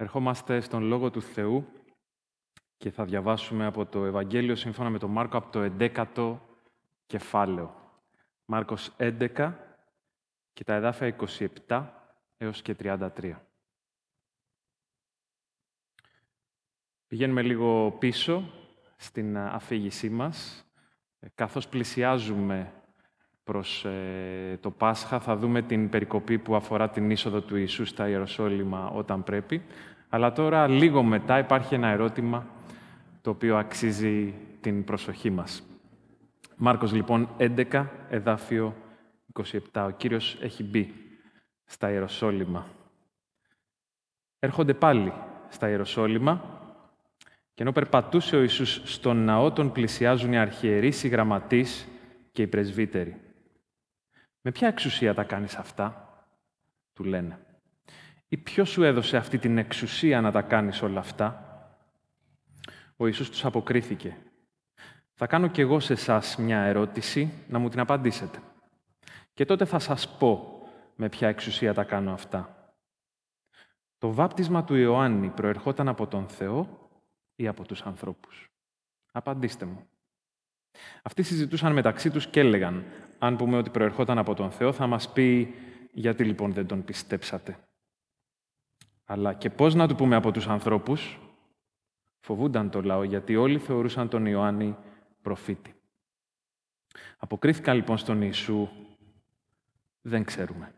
Ερχόμαστε στον Λόγο του Θεού και θα διαβάσουμε από το Ευαγγέλιο σύμφωνα με τον Μάρκο από το 11ο κεφάλαιο. Μάρκος 11 και τα εδάφια 27 έως και 33. Πηγαίνουμε λίγο πίσω στην αφήγησή μας. Καθώς πλησιάζουμε προς ε, το Πάσχα θα δούμε την περικοπή που αφορά την είσοδο του Ιησού στα Ιεροσόλυμα όταν πρέπει. Αλλά τώρα, λίγο μετά, υπάρχει ένα ερώτημα το οποίο αξίζει την προσοχή μας. Μάρκος, λοιπόν, 11, εδάφιο 27. Ο Κύριος έχει μπει στα Ιεροσόλυμα. Έρχονται πάλι στα Ιεροσόλυμα και ενώ περπατούσε ο Ιησούς στον ναό, τον πλησιάζουν οι αρχιερείς, οι γραμματείς και οι πρεσβύτεροι. Με ποια εξουσία τα κάνεις αυτά, του λένε. Ή ποιος σου έδωσε αυτή την εξουσία να τα κάνεις όλα αυτά; Ο Ιησούς τους αποκρίθηκε. Θα κάνω κι εγώ σε εσάς μια ερώτηση, να μου την απαντήσετε. Και τότε θα σας πω με ποια εξουσία τα κάνω αυτά. Το βάπτισμα του Ιωάννη προερχόταν από τον Θεό ή από τους ανθρώπους; Απαντήστε μου. Αυτοί συζητούσαν μεταξύ τους και έλεγαν αν πούμε ότι προερχόταν από τον Θεό, θα μας πει γιατί λοιπόν δεν τον πιστέψατε; Αλλά και πώς να του πούμε από τους ανθρώπους, φοβούνταν το λαό, γιατί όλοι θεωρούσαν τον Ιωάννη προφήτη. Αποκρίθηκαν λοιπόν στον Ιησού, δεν ξέρουμε.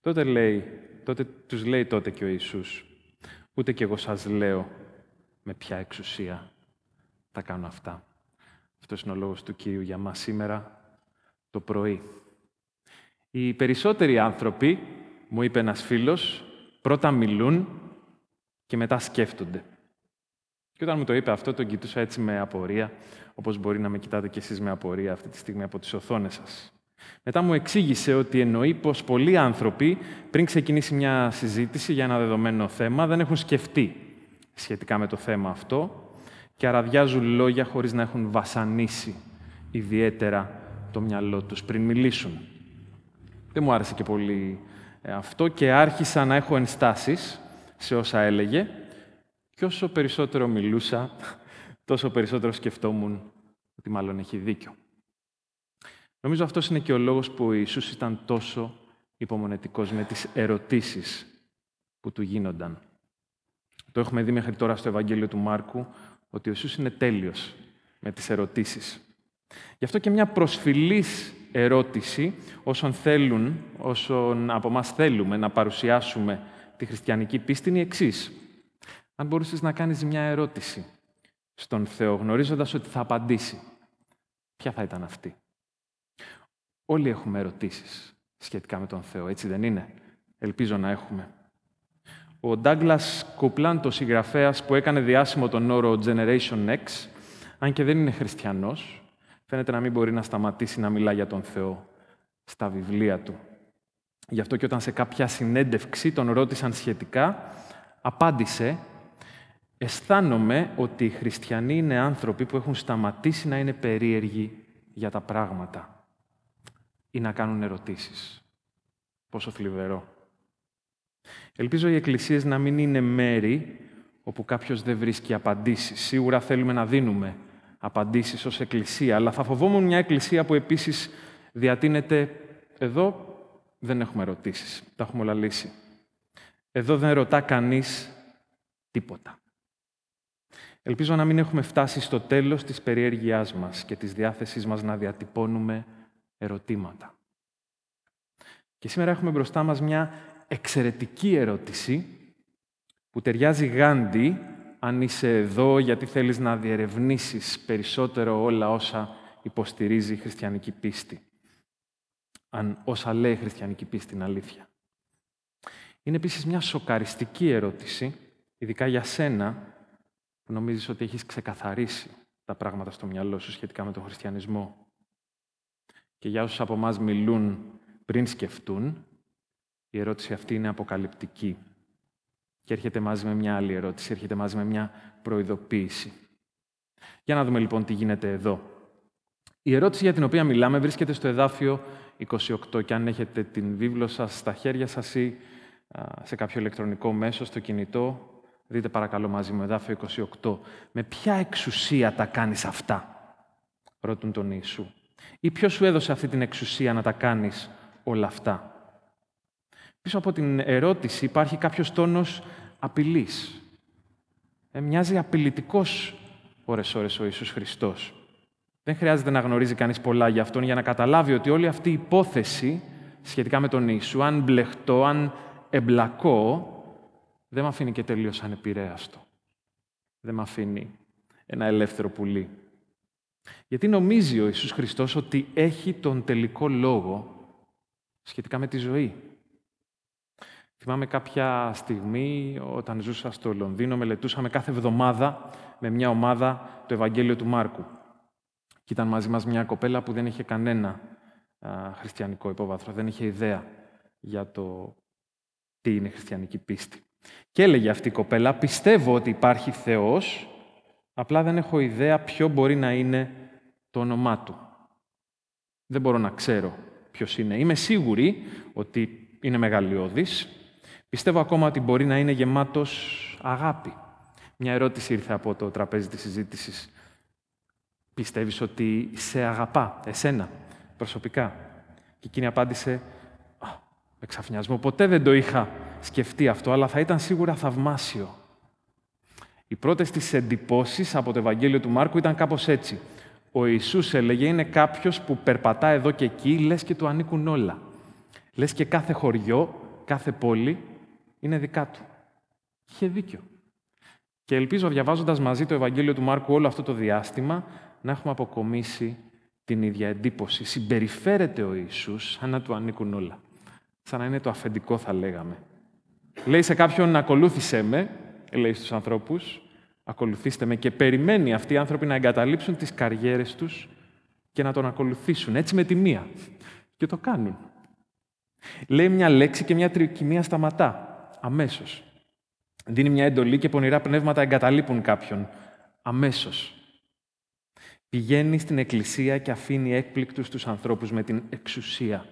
Τότε, λέει, τότε τους λέει τότε και ο Ιησούς, ούτε κι εγώ σας λέω με ποια εξουσία τα κάνω αυτά. Αυτός είναι ο λόγος του Κύριου για μας σήμερα το πρωί. Οι περισσότεροι άνθρωποι, μου είπε ένας φίλος, πρώτα μιλούν και μετά σκέφτονται. Και όταν μου το είπε αυτό, τον κοιτούσα έτσι με απορία, όπως μπορεί να με κοιτάτε κι εσείς με απορία αυτή τη στιγμή από τις οθόνες σας. Μετά μου εξήγησε ότι εννοεί πως πολλοί άνθρωποι, πριν ξεκινήσει μια συζήτηση για ένα δεδομένο θέμα, δεν έχουν σκεφτεί σχετικά με το θέμα αυτό και αραδιάζουν λόγια χωρίς να έχουν βασανίσει ιδιαίτερα το μυαλό τους πριν μιλήσουν. Δεν μου άρεσε και πολύ ε, αυτό και άρχισα να έχω ενστάσεις σε όσα έλεγε και όσο περισσότερο μιλούσα, τόσο περισσότερο σκεφτόμουν ότι μάλλον έχει δίκιο. Νομίζω αυτός είναι και ο λόγος που ο Ιησούς ήταν τόσο υπομονετικός με τις ερωτήσεις που του γίνονταν. Το έχουμε δει μέχρι τώρα στο Ευαγγέλιο του Μάρκου, ότι ο Ιησούς είναι τέλειος με τις ερωτήσεις. Γι' αυτό και μια προσφυλής ερώτηση όσων θέλουν, όσων από μας θέλουμε να παρουσιάσουμε τη χριστιανική πίστη είναι η εξής. Αν μπορούσες να κάνεις μια ερώτηση στον Θεό, γνωρίζοντας ότι θα απαντήσει, ποια θα ήταν αυτή; Όλοι έχουμε ερωτήσεις σχετικά με τον Θεό, έτσι δεν είναι; Ελπίζω να έχουμε. Ο Ντάγκλας Κουπλάν, το συγγραφέας που έκανε διάσημο τον όρο Generation X, αν και δεν είναι χριστιανός, φαίνεται να μην μπορεί να σταματήσει να μιλά για τον Θεό στα βιβλία του. Γι' αυτό και όταν σε κάποια συνέντευξη τον ρώτησαν σχετικά, απάντησε «Αισθάνομαι ότι οι χριστιανοί είναι άνθρωποι που έχουν σταματήσει να είναι περίεργοι για τα πράγματα ή να κάνουν ερωτήσεις». Πόσο θλιβερό. Ελπίζω οι εκκλησίες να μην είναι μέρη όπου κάποιος δεν βρίσκει απαντήσεις. Σίγουρα θέλουμε να δίνουμε απαντήσεις ως εκκλησία, αλλά θα φοβόμουν μια εκκλησία που επίσης διατείνεται εδώ δεν έχουμε ερωτήσεις, τα έχουμε όλα λύσει. Εδώ δεν ρωτά κανείς τίποτα. Ελπίζω να μην έχουμε φτάσει στο τέλος της περιέργειάς μας και της διάθεσής μας να διατυπώνουμε ερωτήματα. Και σήμερα έχουμε μπροστά μας μια εξαιρετική ερώτηση που ταιριάζει γάντι αν είσαι εδώ γιατί θέλεις να διερευνήσεις περισσότερο όλα όσα υποστηρίζει η χριστιανική πίστη; Αν όσα λέει η χριστιανική πίστη είναι αλήθεια; Είναι επίσης μια σοκαριστική ερώτηση, ειδικά για σένα, που νομίζεις ότι έχεις ξεκαθαρίσει τα πράγματα στο μυαλό σου σχετικά με τον χριστιανισμό. Και για όσους από εμάς μιλούν πριν σκεφτούν, η ερώτηση αυτή είναι αποκαλυπτική. Και έρχεται μαζί με μια άλλη ερώτηση, έρχεται μαζί με μια προειδοποίηση. Για να δούμε λοιπόν τι γίνεται εδώ. Η ερώτηση για την οποία μιλάμε βρίσκεται στο εδάφιο 28 και αν έχετε την βίβλο σας στα χέρια σας ή σε κάποιο ηλεκτρονικό μέσο, στο κινητό. Δείτε παρακαλώ μαζί μου, εδάφιο 28. Με ποια εξουσία τα κάνεις αυτά, ρωτούν τον Ιησού. Ή ποιος σου έδωσε αυτή την εξουσία να τα κάνεις όλα αυτά; Πίσω από την ερώτηση υπάρχει κάποιος τόνος απειλής. Ε, μοιάζει απειλητικός ώρες-ώρες ο Ιησούς Χριστός. Δεν χρειάζεται να γνωρίζει κανείς πολλά για αυτόν για να καταλάβει ότι όλη αυτή η υπόθεση σχετικά με τον Ιησού, αν μπλεχτώ, αν εμπλακώ, δεν με αφήνει και τελείως ανεπηρέαστο. Δεν με αφήνει ένα ελεύθερο πουλί. Γιατί νομίζει ο Ιησούς Χριστός ότι έχει τον τελικό λόγο σχετικά με τη ζωή; Θυμάμαι κάποια στιγμή όταν ζούσα στο Λονδίνο, μελετούσαμε κάθε εβδομάδα με μια ομάδα το Ευαγγέλιο του Μάρκου. Και ήταν μαζί μας μια κοπέλα που δεν είχε κανένα χριστιανικό υπόβαθρο, δεν είχε ιδέα για το τι είναι χριστιανική πίστη. Και έλεγε αυτή η κοπέλα, πιστεύω ότι υπάρχει Θεός, απλά δεν έχω ιδέα ποιο μπορεί να είναι το όνομά Του. Δεν μπορώ να ξέρω ποιος είναι. Είμαι σίγουρη ότι είναι μεγαλειώδης. Πιστεύω ακόμα ότι μπορεί να είναι γεμάτος αγάπη. Μια ερώτηση ήρθε από το τραπέζι της συζήτησης. Πιστεύεις ότι σε αγαπά, εσένα, προσωπικά; Και εκείνη απάντησε, με ξαφνιασμό, ποτέ δεν το είχα σκεφτεί αυτό, αλλά θα ήταν σίγουρα θαυμάσιο. Οι πρώτες της εντυπώσεις από το Ευαγγέλιο του Μάρκου ήταν κάπως έτσι. Ο Ιησούς έλεγε, είναι κάποιος που περπατά εδώ και εκεί, λες και του ανήκουν όλα. Λες και κάθε χωριό, κάθε πόλη είναι δικά του. Είχε δίκιο. Και ελπίζω, διαβάζοντας μαζί το Ευαγγέλιο του Μάρκου όλο αυτό το διάστημα, να έχουμε αποκομίσει την ίδια εντύπωση. Συμπεριφέρεται ο Ιησούς σαν να του ανήκουν όλα. Σαν να είναι το αφεντικό, θα λέγαμε. Λέει σε κάποιον, ακολούθησέ με, λέει στους ανθρώπους, ακολουθήστε με και περιμένει αυτοί οι άνθρωποι να εγκαταλείψουν τις καριέρες τους και να τον ακολουθήσουν, έτσι με τη μία. Και το κάνουν. Λέει μια λέξη και μια τρικυμία σταματά, αμέσως. Δίνει μια εντολή και πονηρά πνεύματα εγκαταλείπουν κάποιον, αμέσως. Πηγαίνει στην εκκλησία και αφήνει έκπληκτους τους ανθρώπους με την εξουσία,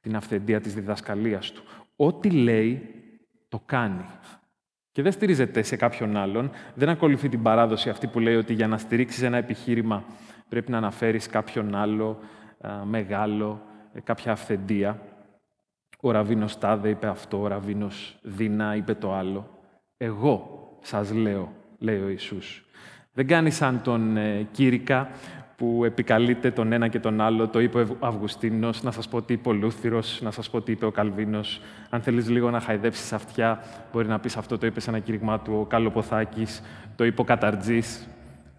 την αυθεντία της διδασκαλίας του. Ό,τι λέει, το κάνει. Και δεν στηρίζεται σε κάποιον άλλον, δεν ακολουθεί την παράδοση αυτή που λέει ότι για να στηρίξεις ένα επιχείρημα πρέπει να αναφέρεις κάποιον άλλο μεγάλο, ε, κάποια αυθεντία. Ο Ραβίνος Τάδε είπε αυτό, ο Ραβίνος Δίνα είπε το άλλο. Εγώ σας λέω, λέει ο Ιησούς. Δεν κάνεις σαν τον ε, Κύρικα που επικαλείται τον ένα και τον άλλο. Το είπε ο Αυγουστίνος, να σας πω τι είπε ο Λούθυρος, να σας πω τι είπε ο Καλβίνος. Αν θέλεις λίγο να χαϊδέψεις αυτιά, μπορεί να πεις αυτό το είπε σε ένα κήρυγμά του ο Καλοποθάκης, το είπε ο Καταρτζής.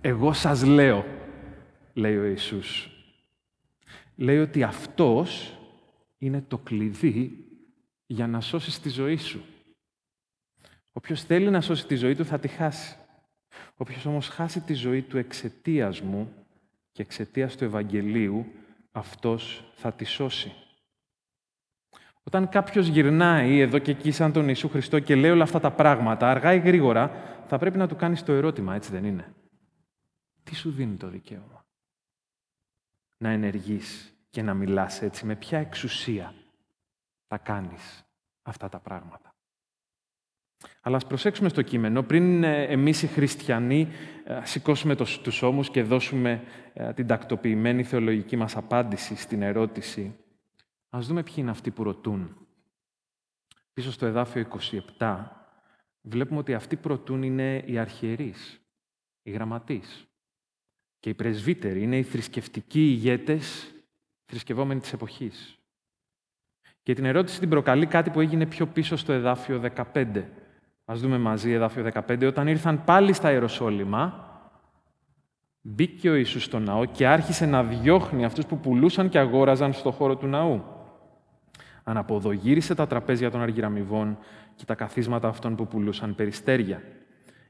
Εγώ σας λέω, λέει ο Ιησούς. Λέει ότι αυτός είναι το κλειδί για να σώσεις τη ζωή σου. Όποιος θέλει να σώσει τη ζωή του θα τη χάσει. Όποιος όμως χάσει τη ζωή του εξαιτίας μου και εξαιτίας του Ευαγγελίου, αυτός θα τη σώσει. Όταν κάποιος γυρνάει εδώ και εκεί σαν τον Ιησού Χριστό και λέει όλα αυτά τα πράγματα, αργά ή γρήγορα, θα πρέπει να του κάνεις το ερώτημα, έτσι δεν είναι; Τι σου δίνει το δικαίωμα; Να ενεργείς και να μιλάς έτσι, με ποια εξουσία θα κάνεις αυτά τα πράγματα. Αλλά ας προσέξουμε στο κείμενο, πριν ε, εμείς οι χριστιανοί ε, σηκώσουμε τους ώμους και δώσουμε ε, την τακτοποιημένη θεολογική μας απάντηση στην ερώτηση, ας δούμε ποιοι είναι αυτοί που ρωτούν. Πίσω στο εδάφιο 27, βλέπουμε ότι αυτοί που ρωτούν είναι οι αρχιερείς, οι γραμματείς. Και οι πρεσβύτεροι είναι οι θρησκευτικοί ηγέτες θρησκευόμενοι της εποχής. Και την ερώτηση την προκαλεί κάτι που έγινε πιο πίσω στο εδάφιο 15, Ας δούμε μαζί εδάφιο 15. Όταν ήρθαν πάλι στα Ιεροσόλυμα, μπήκε ο Ιησούς στο ναό και άρχισε να διώχνει αυτούς που πουλούσαν και αγόραζαν στο χώρο του ναού. Αναποδογύρισε τα τραπέζια των αργυραμιβών και τα καθίσματα αυτών που πουλούσαν περιστέρια.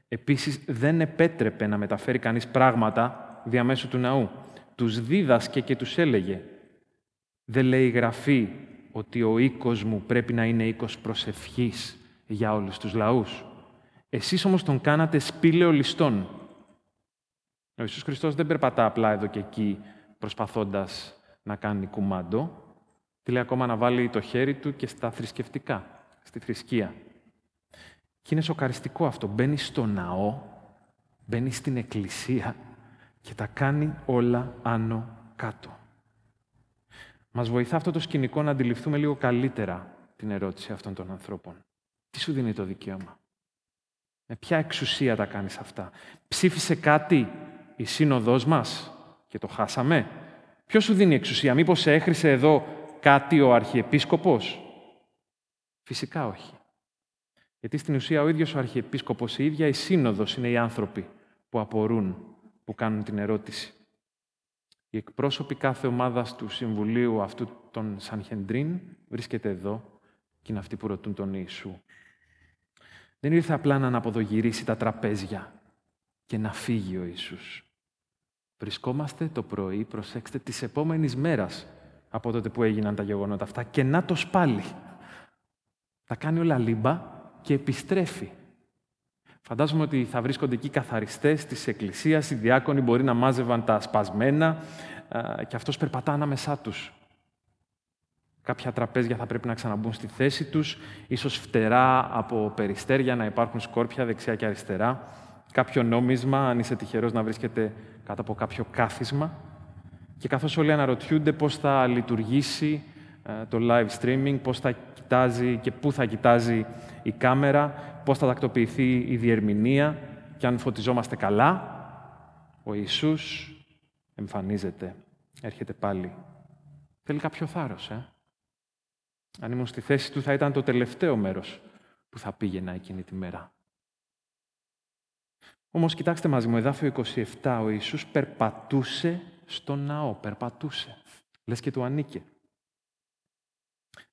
Επίσης, δεν επέτρεπε να μεταφέρει κανείς πράγματα διαμέσου του ναού. Τους δίδασκε και τους έλεγε «Δεν λέει η Γραφή ότι ο οίκος μου πρέπει να είναι οίκος προσευχής για όλους τους λαούς. Εσείς όμως τον κάνατε σπήλαιο ληστών. Ο Ιησούς Χριστός δεν περπατά απλά εδώ και εκεί προσπαθώντας να κάνει κουμάντο. Τι λέει ακόμα να βάλει το χέρι του και στα θρησκευτικά. στη θρησκεία. Και είναι σοκαριστικό αυτό. Μπαίνει στο ναό, μπαίνει στην εκκλησία και τα κάνει όλα άνω κάτω. Μας βοηθά αυτό το σκηνικό να αντιληφθούμε λίγο καλύτερα την ερώτηση αυτών των ανθρώπων. Τι σου δίνει το δικαίωμα; Με ποια εξουσία τα κάνεις αυτά; Ψήφισε κάτι η σύνοδός μας και το χάσαμε; Ποιος σου δίνει εξουσία; Μήπως έχρισε εδώ κάτι ο Αρχιεπίσκοπος; Φυσικά όχι. Γιατί στην ουσία ο ίδιος ο Αρχιεπίσκοπος, η ίδια η σύνοδος είναι οι άνθρωποι που απορούν, που κάνουν την ερώτηση. Οι εκπρόσωποι κάθε ομάδας του Συμβουλίου αυτού των Σανχεντρίν βρίσκεται εδώ και είναι αυτοί που ρωτούν τον Ιησού. Δεν ήρθε απλά να αναποδογυρίσει τα τραπέζια και να φύγει ο Ιησούς. Βρισκόμαστε το πρωί, προσέξτε, της επόμενης μέρας από τότε που έγιναν τα γεγονότα αυτά και να το σπάλι. Τα κάνει όλα λίμπα και επιστρέφει. Φαντάζομαι ότι θα βρίσκονται εκεί καθαριστές της Εκκλησίας, οι διάκονοι μπορεί να μάζευαν τα σπασμένα και αυτός περπατά ανάμεσά τους. Κάποια τραπέζια θα πρέπει να ξαναμπούν στη θέση τους, ίσως φτερά από περιστέρια να υπάρχουν σκόρπια δεξιά και αριστερά. Κάποιο νόμισμα, αν είσαι τυχερός να βρίσκεται κάτω από κάποιο κάθισμα. Και καθώς όλοι αναρωτιούνται πώς θα λειτουργήσει ε, το live streaming, πώς θα κοιτάζει και πού θα κοιτάζει η κάμερα, πώς θα τακτοποιηθεί η διερμηνία και αν φωτιζόμαστε καλά, ο Ιησούς εμφανίζεται, έρχεται πάλι. Θέλει κάποιο θάρρος, ε; Αν ήμουν στη θέση του θα ήταν το τελευταίο μέρος που θα πήγαινα εκείνη τη μέρα. Όμως κοιτάξτε μαζί μου, εδάφιο 27, ο Ιησούς περπατούσε στο ναό, περπατούσε. Λες και του ανήκε.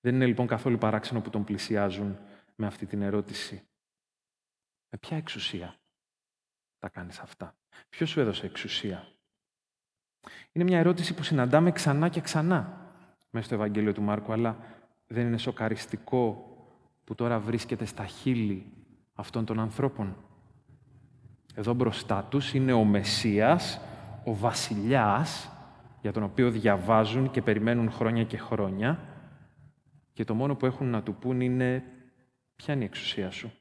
Δεν είναι λοιπόν καθόλου παράξενο που τον πλησιάζουν με αυτή την ερώτηση. Με ποια εξουσία τα κάνεις αυτά; Ποιος σου έδωσε εξουσία; Είναι μια ερώτηση που συναντάμε ξανά και ξανά μέσα στο Ευαγγέλιο του Μάρκου, αλλά δεν είναι σοκαριστικό που τώρα βρίσκεται στα χείλη αυτών των ανθρώπων. Εδώ μπροστά τους είναι ο Μεσσίας, ο βασιλιάς, για τον οποίο διαβάζουν και περιμένουν χρόνια και χρόνια και το μόνο που έχουν να του πούν είναι ποια είναι η εξουσία σου,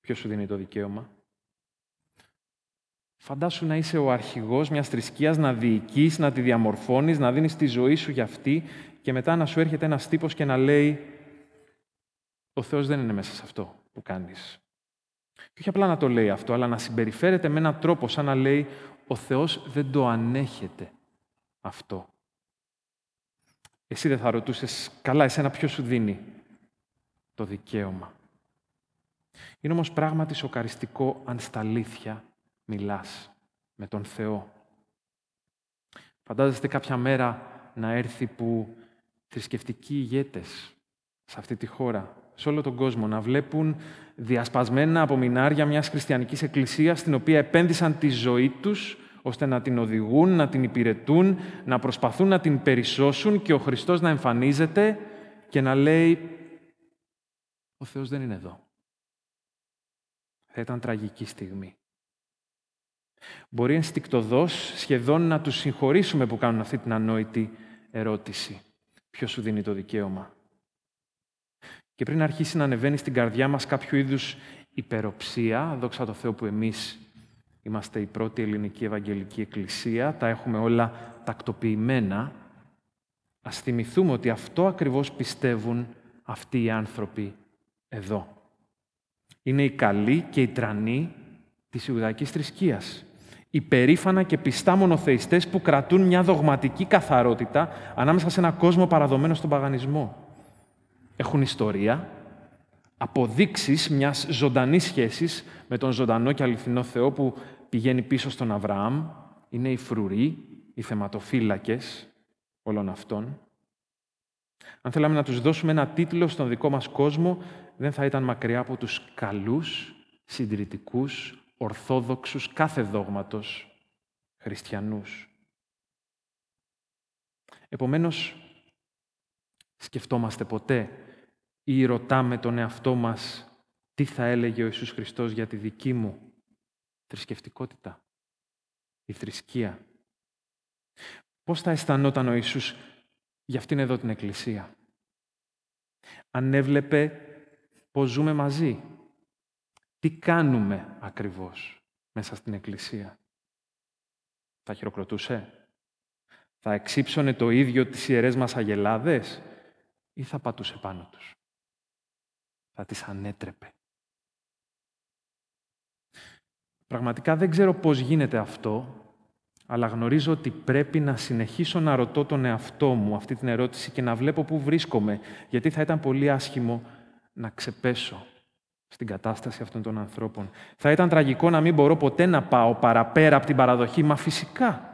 ποιος σου δίνει το δικαίωμα; Φαντάσου να είσαι ο αρχηγός μιας θρησκείας, να διοικείς, να τη διαμορφώνεις, να δίνεις τη ζωή σου για αυτή και μετά να σου έρχεται ένας τύπος και να λέει «Ο Θεός δεν είναι μέσα σε αυτό που κάνεις». Και όχι απλά να το λέει αυτό, αλλά να συμπεριφέρεται με έναν τρόπο σαν να λέει «Ο Θεός δεν το ανέχεται αυτό». Εσύ δεν θα ρωτούσες «Καλά, εσένα ποιος σου δίνει το δικαίωμα». Είναι όμως πράγματι σοκαριστικό αν στα αλήθεια μιλάς με τον Θεό. Φαντάζεστε κάποια μέρα να έρθει που θρησκευτικοί ηγέτες σε αυτή τη χώρα, σε όλο τον κόσμο, να βλέπουν διασπασμένα απομεινάρια μιας χριστιανικής εκκλησίας στην οποία επένδυσαν τη ζωή τους ώστε να την οδηγούν, να την υπηρετούν, να προσπαθούν να την περισσώσουν και ο Χριστός να εμφανίζεται και να λέει «Ο Θεός δεν είναι εδώ». Θα ήταν τραγική στιγμή. Μπορεί ενστικτοδός σχεδόν να τους συγχωρήσουμε που κάνουν αυτή την ανόητη ερώτηση. Ποιος σου δίνει το δικαίωμα; Και πριν αρχίσει να ανεβαίνει στην καρδιά μας κάποιο είδους υπεροψία, δόξα τω Θεώ που εμείς είμαστε η πρώτη ελληνική Ευαγγελική Εκκλησία, τα έχουμε όλα τακτοποιημένα, ας θυμηθούμε ότι αυτό ακριβώς πιστεύουν αυτοί οι άνθρωποι εδώ. Είναι οι καλοί και οι τρανοί της Ιουδαϊκής θρησκείας υπερήφανα και πιστά μονοθεϊστές που κρατούν μια δογματική καθαρότητα ανάμεσα σε ένα κόσμο παραδομένο στον παγανισμό. Έχουν ιστορία, αποδείξεις μιας ζωντανής σχέσης με τον ζωντανό και αληθινό Θεό που πηγαίνει πίσω στον Αβραάμ. Είναι οι φρουροί, οι θεματοφύλακες όλων αυτών. Αν θέλαμε να τους δώσουμε ένα τίτλο στον δικό μας κόσμο, δεν θα ήταν μακριά από τους καλούς, συντηρητικούς, ορθόδοξους κάθε δόγματος χριστιανούς. Επομένως, σκεφτόμαστε ποτέ ή ρωτάμε τον εαυτό μας τι θα έλεγε ο Ιησούς Χριστός για τη δική μου θρησκευτικότητα, η θρησκεία; Πώς θα αισθανόταν ο Ιησούς για αυτήν εδώ την Εκκλησία; Αν έβλεπε πώς ζούμε μαζί. Τι κάνουμε ακριβώς μέσα στην Εκκλησία; Θα χειροκροτούσε; Θα εξύψωνε το ίδιο τις ιερές μας αγελάδες ή θα πατούσε πάνω τους; Θα τις ανέτρεπε. Πραγματικά δεν ξέρω πώς γίνεται αυτό, αλλά γνωρίζω ότι πρέπει να συνεχίσω να ρωτώ τον εαυτό μου αυτή την ερώτηση και να βλέπω πού βρίσκομαι, γιατί θα ήταν πολύ άσχημο να ξεπέσω στην κατάσταση αυτών των ανθρώπων. Θα ήταν τραγικό να μην μπορώ ποτέ να πάω παραπέρα από την παραδοχή, μα φυσικά.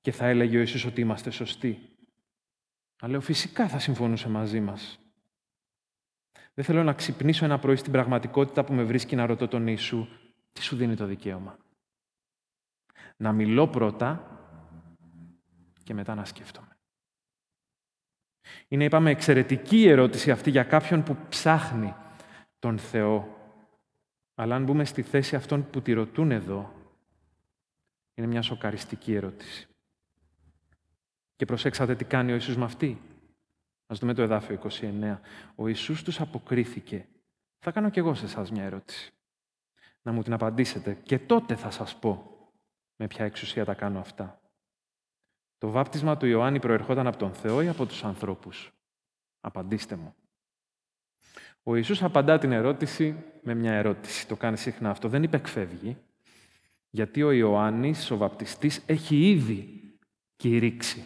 Και θα έλεγε ο Ιησούς ότι είμαστε σωστοί. Αλλά φυσικά θα συμφωνούσε μαζί μας. Δεν θέλω να ξυπνήσω ένα πρωί στην πραγματικότητα που με βρίσκει να ρωτώ τον Ιησού, τι σου δίνει το δικαίωμα; Να μιλώ πρώτα και μετά να σκέφτομαι. Είναι, είπαμε, εξαιρετική ερώτηση αυτή για κάποιον που ψάχνει τον Θεό. Αλλά αν μπούμε στη θέση αυτών που τη ρωτούν εδώ, είναι μια σοκαριστική ερώτηση. Και προσέξατε τι κάνει ο Ιησούς με αυτή. Ας δούμε το εδάφιο 29. Ο Ιησούς τους αποκρίθηκε. Θα κάνω κι εγώ σε εσάς μια ερώτηση. Να μου την απαντήσετε και τότε θα σας πω με ποια εξουσία τα κάνω αυτά. Το βάπτισμα του Ιωάννη προερχόταν από τον Θεό ή από τους ανθρώπους; Απαντήστε μου. Ο Ιησούς απαντά την ερώτηση με μια ερώτηση. Το κάνει συχνά αυτό. Δεν υπεκφεύγει, γιατί ο Ιωάννης, ο βαπτιστής, έχει ήδη κηρύξει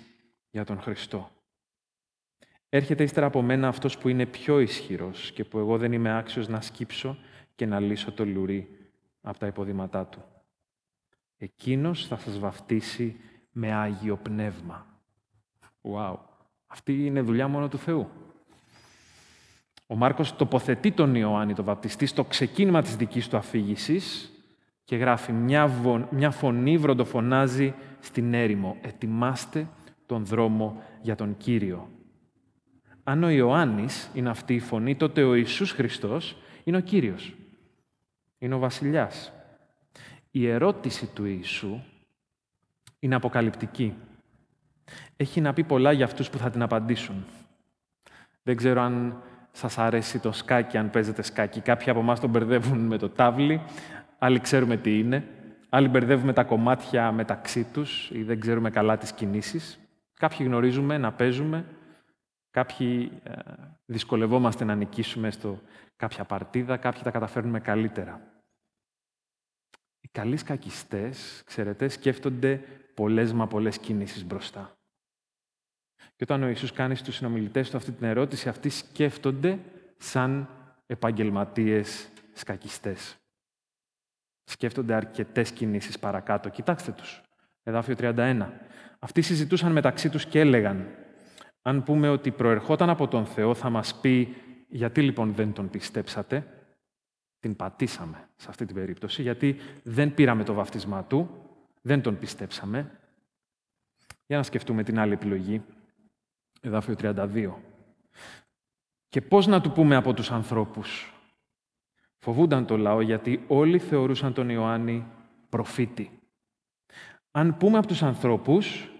για τον Χριστό. Έρχεται ύστερα από μένα αυτός που είναι πιο ισχυρός και που εγώ δεν είμαι άξιος να σκύψω και να λύσω το λουρί από τα υποδήματά του. Εκείνος θα σας βαφτίσει με Άγιο Πνεύμα. Wow. Αυτή είναι δουλειά μόνο του Θεού. Ο Μάρκος τοποθετεί τον Ιωάννη τον βαπτιστή στο ξεκίνημα της δικής του αφήγησης και γράφει μια, μια φωνή βροντοφωνάζει στην έρημο «Ετοιμάστε τον δρόμο για τον Κύριο». Αν ο Ιωάννης είναι αυτή η φωνή, τότε ο Ιησούς Χριστός είναι ο Κύριος. Είναι ο βασιλιάς. Η ερώτηση του Ιησού είναι αποκαλυπτική. Έχει να πει πολλά για αυτούς που θα την απαντήσουν. Δεν ξέρω αν σας αρέσει το σκάκι, αν παίζετε σκάκι. Κάποιοι από εμάς τον μπερδεύουν με το τάβλι, άλλοι ξέρουμε τι είναι. Άλλοι μπερδεύουμε τα κομμάτια μεταξύ τους ή δεν ξέρουμε καλά τις κινήσεις. Κάποιοι γνωρίζουμε να παίζουμε, κάποιοι ε, δυσκολευόμαστε να νικήσουμε στο κάποια παρτίδα, κάποιοι τα καταφέρνουμε καλύτερα. Οι καλοί σκακιστές, ξέρετε, σκέφτονται πολλές μα πολλές κινήσεις μπροστά. Και όταν ο Ιησούς κάνει στους συνομιλητές του αυτή την ερώτηση, αυτοί σκέφτονται σαν επαγγελματίες σκακιστές. Σκέφτονται αρκετές κινήσεις παρακάτω. Κοιτάξτε τους. Εδάφιο 31. Αυτοί συζητούσαν μεταξύ τους και έλεγαν «Αν πούμε ότι προερχόταν από τον Θεό, θα μας πει γιατί λοιπόν δεν τον πιστέψατε» την πατήσαμε σε αυτή την περίπτωση, γιατί δεν πήραμε το βαφτισμά του, δεν τον πιστέψαμε. Για να σκεφτούμε την άλλη επιλογή, εδάφιο 32. Και πώς να του πούμε από τους ανθρώπους; Φοβούνταν το λαό γιατί όλοι θεωρούσαν τον Ιωάννη προφήτη. Αν πούμε από τους ανθρώπους,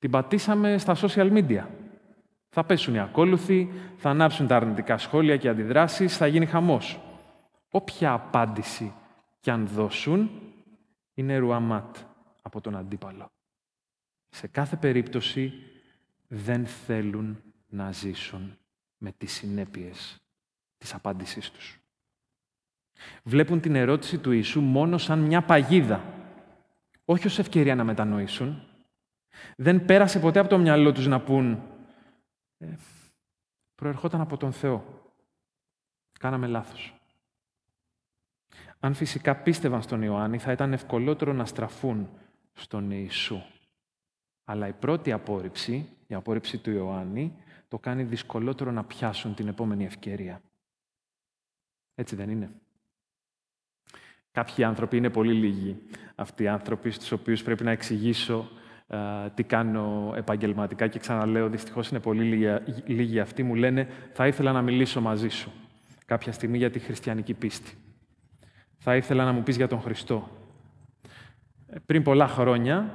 την πατήσαμε στα social media. Θα πέσουν οι ακόλουθοι, θα ανάψουν τα αρνητικά σχόλια και αντιδράσεις, θα γίνει χαμός. Όποια απάντηση κι αν δώσουν, είναι ρουαμάτ από τον αντίπαλο. Σε κάθε περίπτωση δεν θέλουν να ζήσουν με τις συνέπειες της απάντησής τους. Βλέπουν την ερώτηση του Ιησού μόνο σαν μια παγίδα, όχι ως ευκαιρία να μετανοήσουν. Δεν πέρασε ποτέ από το μυαλό τους να πούν ε, «Προερχόταν από τον Θεό. Κάναμε λάθος». Αν φυσικά πίστευαν στον Ιωάννη, θα ήταν ευκολότερο να στραφούν στον Ιησού. Αλλά η πρώτη απόρριψη, η απόρριψη του Ιωάννη, το κάνει δυσκολότερο να πιάσουν την επόμενη ευκαιρία. Έτσι δεν είναι. Κάποιοι άνθρωποι είναι πολύ λίγοι. Αυτοί οι άνθρωποι στους οποίους πρέπει να εξηγήσω τι κάνω επαγγελματικά και ξαναλέω, δυστυχώς είναι πολύ λίγοι, λίγοι αυτοί, μου λένε θα ήθελα να μιλήσω μαζί σου κάποια στιγμή για τη χριστιανική πίστη θα ήθελα να μου πεις για τον Χριστό. Ε, πριν πολλά χρόνια,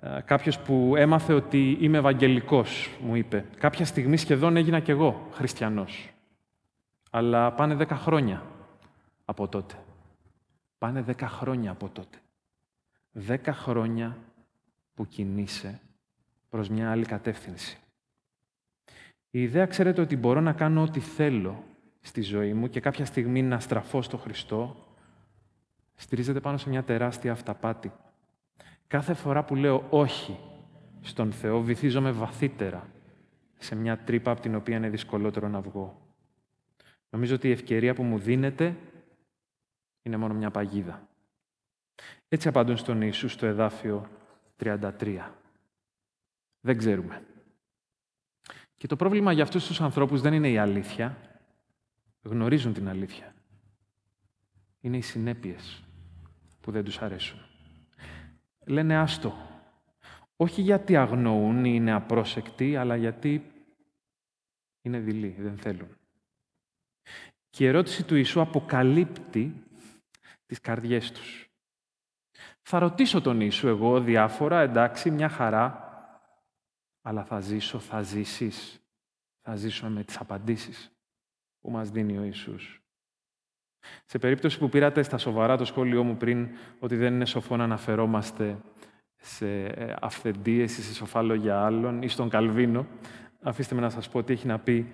ε, κάποιος που έμαθε ότι είμαι Ευαγγελικός, μου είπε. Κάποια στιγμή σχεδόν έγινα κι εγώ χριστιανός. Αλλά πάνε δέκα χρόνια από τότε. Πάνε δέκα χρόνια από τότε. Δέκα χρόνια που κινείσαι προς μια άλλη κατεύθυνση. Η ιδέα, ξέρετε, ότι μπορώ να κάνω ό,τι θέλω στη ζωή μου και κάποια στιγμή να στραφώ στο Χριστό, στηρίζεται πάνω σε μια τεράστια αυταπάτη. Κάθε φορά που λέω όχι στον Θεό, βυθίζομαι βαθύτερα σε μια τρύπα από την οποία είναι δυσκολότερο να βγω. Νομίζω ότι η ευκαιρία που μου δίνεται είναι μόνο μια παγίδα. Έτσι απαντούν στον Ιησού στο εδάφιο 33. Δεν ξέρουμε. Και το πρόβλημα για αυτούς τους ανθρώπους δεν είναι η αλήθεια. Γνωρίζουν την αλήθεια. Είναι οι συνέπειες που δεν τους αρέσουν. Λένε άστο. Όχι γιατί αγνοούν ή είναι απρόσεκτοι, αλλά γιατί είναι δειλοί, δεν θέλουν. Και η ερώτηση του Ιησού αποκαλύπτει τις καρδιές τους. Θα ρωτήσω τον Ιησού εγώ διάφορα, εντάξει, μια χαρά, αλλά θα ζήσω, θα ζήσεις. Θα ζήσουμε με τις απαντήσεις που μας δίνει ο Ιησούς. Σε περίπτωση που πήρατε στα σοβαρά το σχόλιο μου πριν ότι δεν είναι σοφό να αναφερόμαστε σε ε, αυθεντίες ή σε σοφά λόγια άλλων ή στον Καλβίνο, αφήστε με να σας πω τι έχει να πει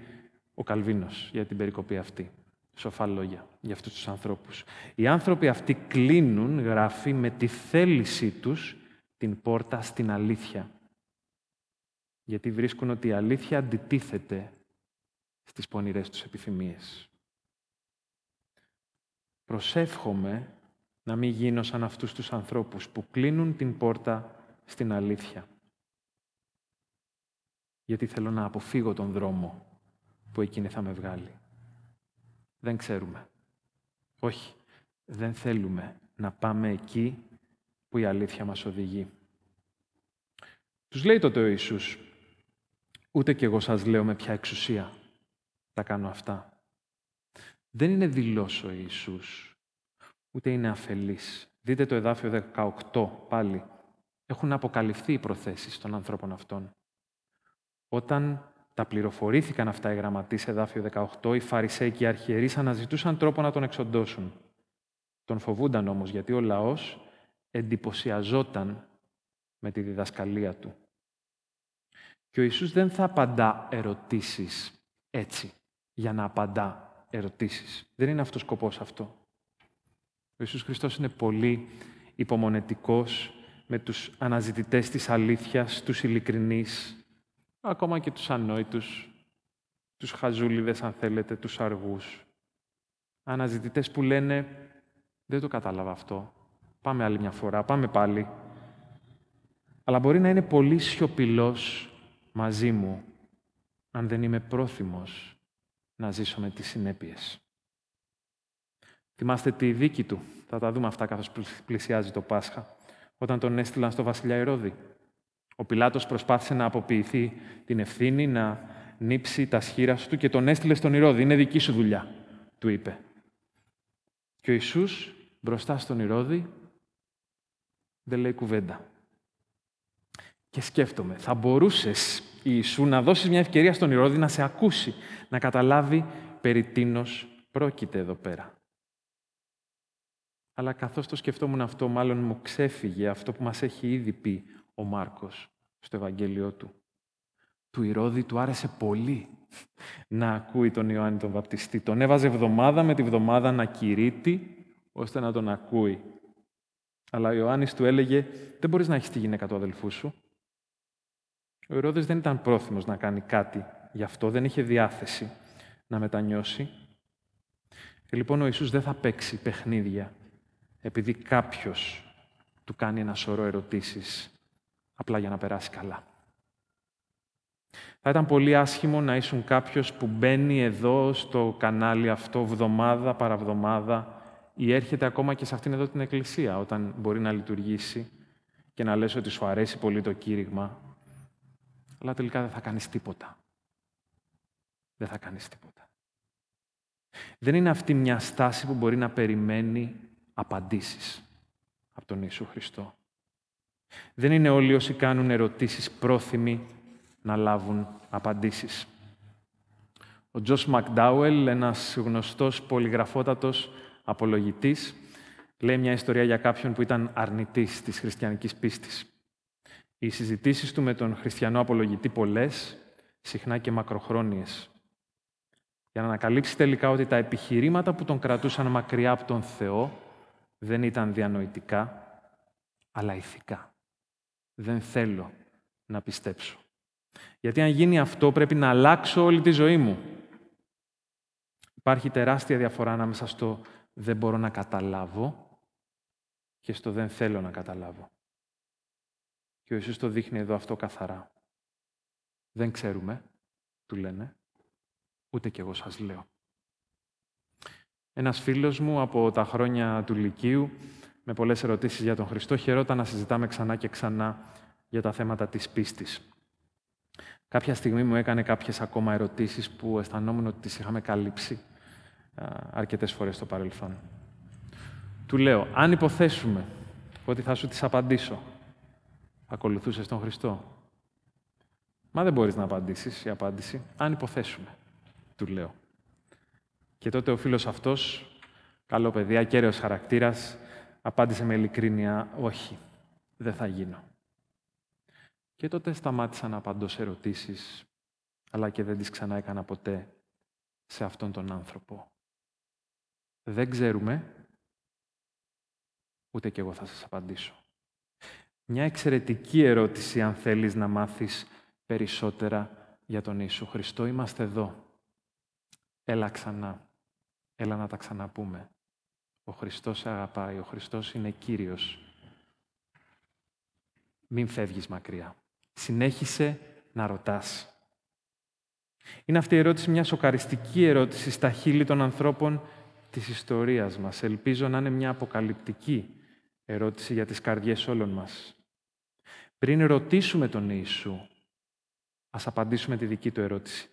ο Καλβίνος για την περικοπή αυτή. Σοφά λόγια για αυτούς τους ανθρώπους. Οι άνθρωποι αυτοί κλείνουν, γράφει, με τη θέλησή τους την πόρτα στην αλήθεια γιατί βρίσκουν ότι η αλήθεια αντιτίθεται στις πονηρές τους επιθυμίες. Προσεύχομαι να μην γίνω σαν αυτούς τους ανθρώπους που κλείνουν την πόρτα στην αλήθεια. Γιατί θέλω να αποφύγω τον δρόμο που εκείνη θα με βγάλει. Δεν ξέρουμε. Όχι, δεν θέλουμε να πάμε εκεί που η αλήθεια μας οδηγεί. Τους λέει τότε ο Ιησούς, Ούτε κι εγώ σας λέω με ποια εξουσία τα κάνω αυτά. Δεν είναι δηλός ο Ιησούς, ούτε είναι αφελής. Δείτε το εδάφιο 18 πάλι. Έχουν αποκαλυφθεί οι προθέσεις των ανθρώπων αυτών. Όταν τα πληροφορήθηκαν αυτά οι γραμματείς, εδάφιο 18, οι Φαρισαίοι και οι αρχιερείς αναζητούσαν τρόπο να τον εξοντώσουν. Τον φοβούνταν όμως, γιατί ο λαός εντυπωσιαζόταν με τη διδασκαλία του. Και ο Ιησούς δεν θα απαντά ερωτήσεις έτσι, για να απαντά ερωτήσεις. Δεν είναι αυτός ο σκοπός αυτό. Ο Ιησούς Χριστός είναι πολύ υπομονετικός με τους αναζητητές της αλήθειας, τους ειλικρινείς, ακόμα και τους ανόητους, τους χαζούλιδες, αν θέλετε, τους αργούς. Αναζητητές που λένε «Δεν το κατάλαβα αυτό. Πάμε άλλη μια φορά, πάμε πάλι». Αλλά μπορεί να είναι πολύ σιωπηλός μαζί μου αν δεν είμαι πρόθυμος να ζήσω με τις συνέπειες. Θυμάστε τη δίκη του. Θα τα δούμε αυτά καθώς πλησιάζει το Πάσχα. Όταν τον έστειλαν στο βασιλιά Ηρώδη. Ο Πιλάτος προσπάθησε να αποποιηθεί την ευθύνη, να νύψει τα σχήρα του και τον έστειλε στον Ηρώδη. Είναι δική σου δουλειά, του είπε. Και ο Ιησούς μπροστά στον Ηρώδη δεν λέει κουβέντα. Και σκέφτομαι, θα μπορούσες Ιησού να δώσεις μια ευκαιρία στον Ηρώδη να σε ακούσει, να καταλάβει περί τίνος πρόκειται εδώ πέρα. Αλλά καθώς το σκεφτόμουν αυτό, μάλλον μου ξέφυγε αυτό που μας έχει ήδη πει ο Μάρκος στο Ευαγγέλιο του. Του Ηρώδη του άρεσε πολύ να ακούει τον Ιωάννη τον Βαπτιστή. Τον έβαζε εβδομάδα με τη βδομάδα να κηρύττει, ώστε να τον ακούει. Αλλά ο Ιωάννης του έλεγε «Δεν μπορείς να έχεις τη γυναίκα του αδελφού σου. Ο Ηρώδης δεν ήταν πρόθυμος να κάνει κάτι γι' αυτό, δεν είχε διάθεση να μετανιώσει. Και λοιπόν ο Ιησούς δεν θα παίξει παιχνίδια επειδή κάποιος του κάνει ένα σωρό ερωτήσεις απλά για να περάσει καλά. Θα ήταν πολύ άσχημο να ήσουν κάποιος που μπαίνει εδώ στο κανάλι αυτό βδομάδα παραβδομάδα ή έρχεται ακόμα και σε αυτήν εδώ την εκκλησία όταν μπορεί να λειτουργήσει και να λες ότι σου αρέσει πολύ το κήρυγμα αλλά τελικά δεν θα κάνεις τίποτα. Δεν θα κάνεις τίποτα. Δεν είναι αυτή μια στάση που μπορεί να περιμένει απαντήσεις από τον Ιησού Χριστό. Δεν είναι όλοι όσοι κάνουν ερωτήσεις πρόθυμοι να λάβουν απαντήσεις. Ο Τζος Μακντάουελ, ένας γνωστός πολυγραφότατος απολογητής, λέει μια ιστορία για κάποιον που ήταν αρνητής της χριστιανικής πίστης. Οι συζητήσεις του με τον χριστιανό απολογητή πολλές, συχνά και μακροχρόνιες. Για να ανακαλύψει τελικά ότι τα επιχειρήματα που τον κρατούσαν μακριά από τον Θεό δεν ήταν διανοητικά, αλλά ηθικά. Δεν θέλω να πιστέψω. Γιατί αν γίνει αυτό πρέπει να αλλάξω όλη τη ζωή μου. Υπάρχει τεράστια διαφορά ανάμεσα στο δεν μπορώ να καταλάβω και στο δεν θέλω να καταλάβω. Και ο Ιησούς το δείχνει εδώ αυτό καθαρά. Δεν ξέρουμε, του λένε, ούτε κι εγώ σας λέω. Ένας φίλος μου από τα χρόνια του Λυκείου, με πολλές ερωτήσεις για τον Χριστό, χαιρόταν να συζητάμε ξανά και ξανά για τα θέματα της πίστης. Κάποια στιγμή μου έκανε κάποιες ακόμα ερωτήσεις που αισθανόμουν ότι τις είχαμε καλύψει αρκετές φορές στο παρελθόν. Του λέω, αν υποθέσουμε ότι θα σου τις απαντήσω, ακολουθούσες τον Χριστό. Μα δεν μπορείς να απαντήσεις η απάντηση, αν υποθέσουμε, του λέω. Και τότε ο φίλος αυτός, καλό παιδί, ακέραιος χαρακτήρας, απάντησε με ειλικρίνεια, όχι, δεν θα γίνω. Και τότε σταμάτησα να απαντώ σε ερωτήσεις, αλλά και δεν τις ξανά έκανα ποτέ σε αυτόν τον άνθρωπο. Δεν ξέρουμε, ούτε κι εγώ θα σας απαντήσω. Μια εξαιρετική ερώτηση αν θέλεις να μάθεις περισσότερα για τον Ιησού Χριστό. Είμαστε εδώ. Έλα ξανά. Έλα να τα ξαναπούμε. Ο Χριστός σε αγαπάει. Ο Χριστός είναι Κύριος. Μην φεύγεις μακριά. Συνέχισε να ρωτάς. Είναι αυτή η ερώτηση μια σοκαριστική ερώτηση στα χείλη των ανθρώπων της ιστορίας μας. Ελπίζω να είναι μια αποκαλυπτική ερώτηση για τις καρδιές όλων μας. Πριν ρωτήσουμε τον Ιησού, ας απαντήσουμε τη δική του ερώτηση.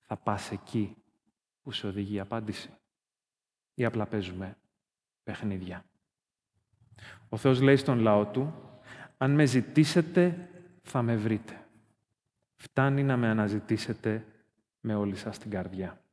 Θα πας εκεί που σε οδηγεί η απάντηση ή απλά παίζουμε παιχνίδια. Ο Θεός λέει στον λαό του, αν με ζητήσετε θα με βρείτε. Φτάνει να με αναζητήσετε με όλη σας την καρδιά.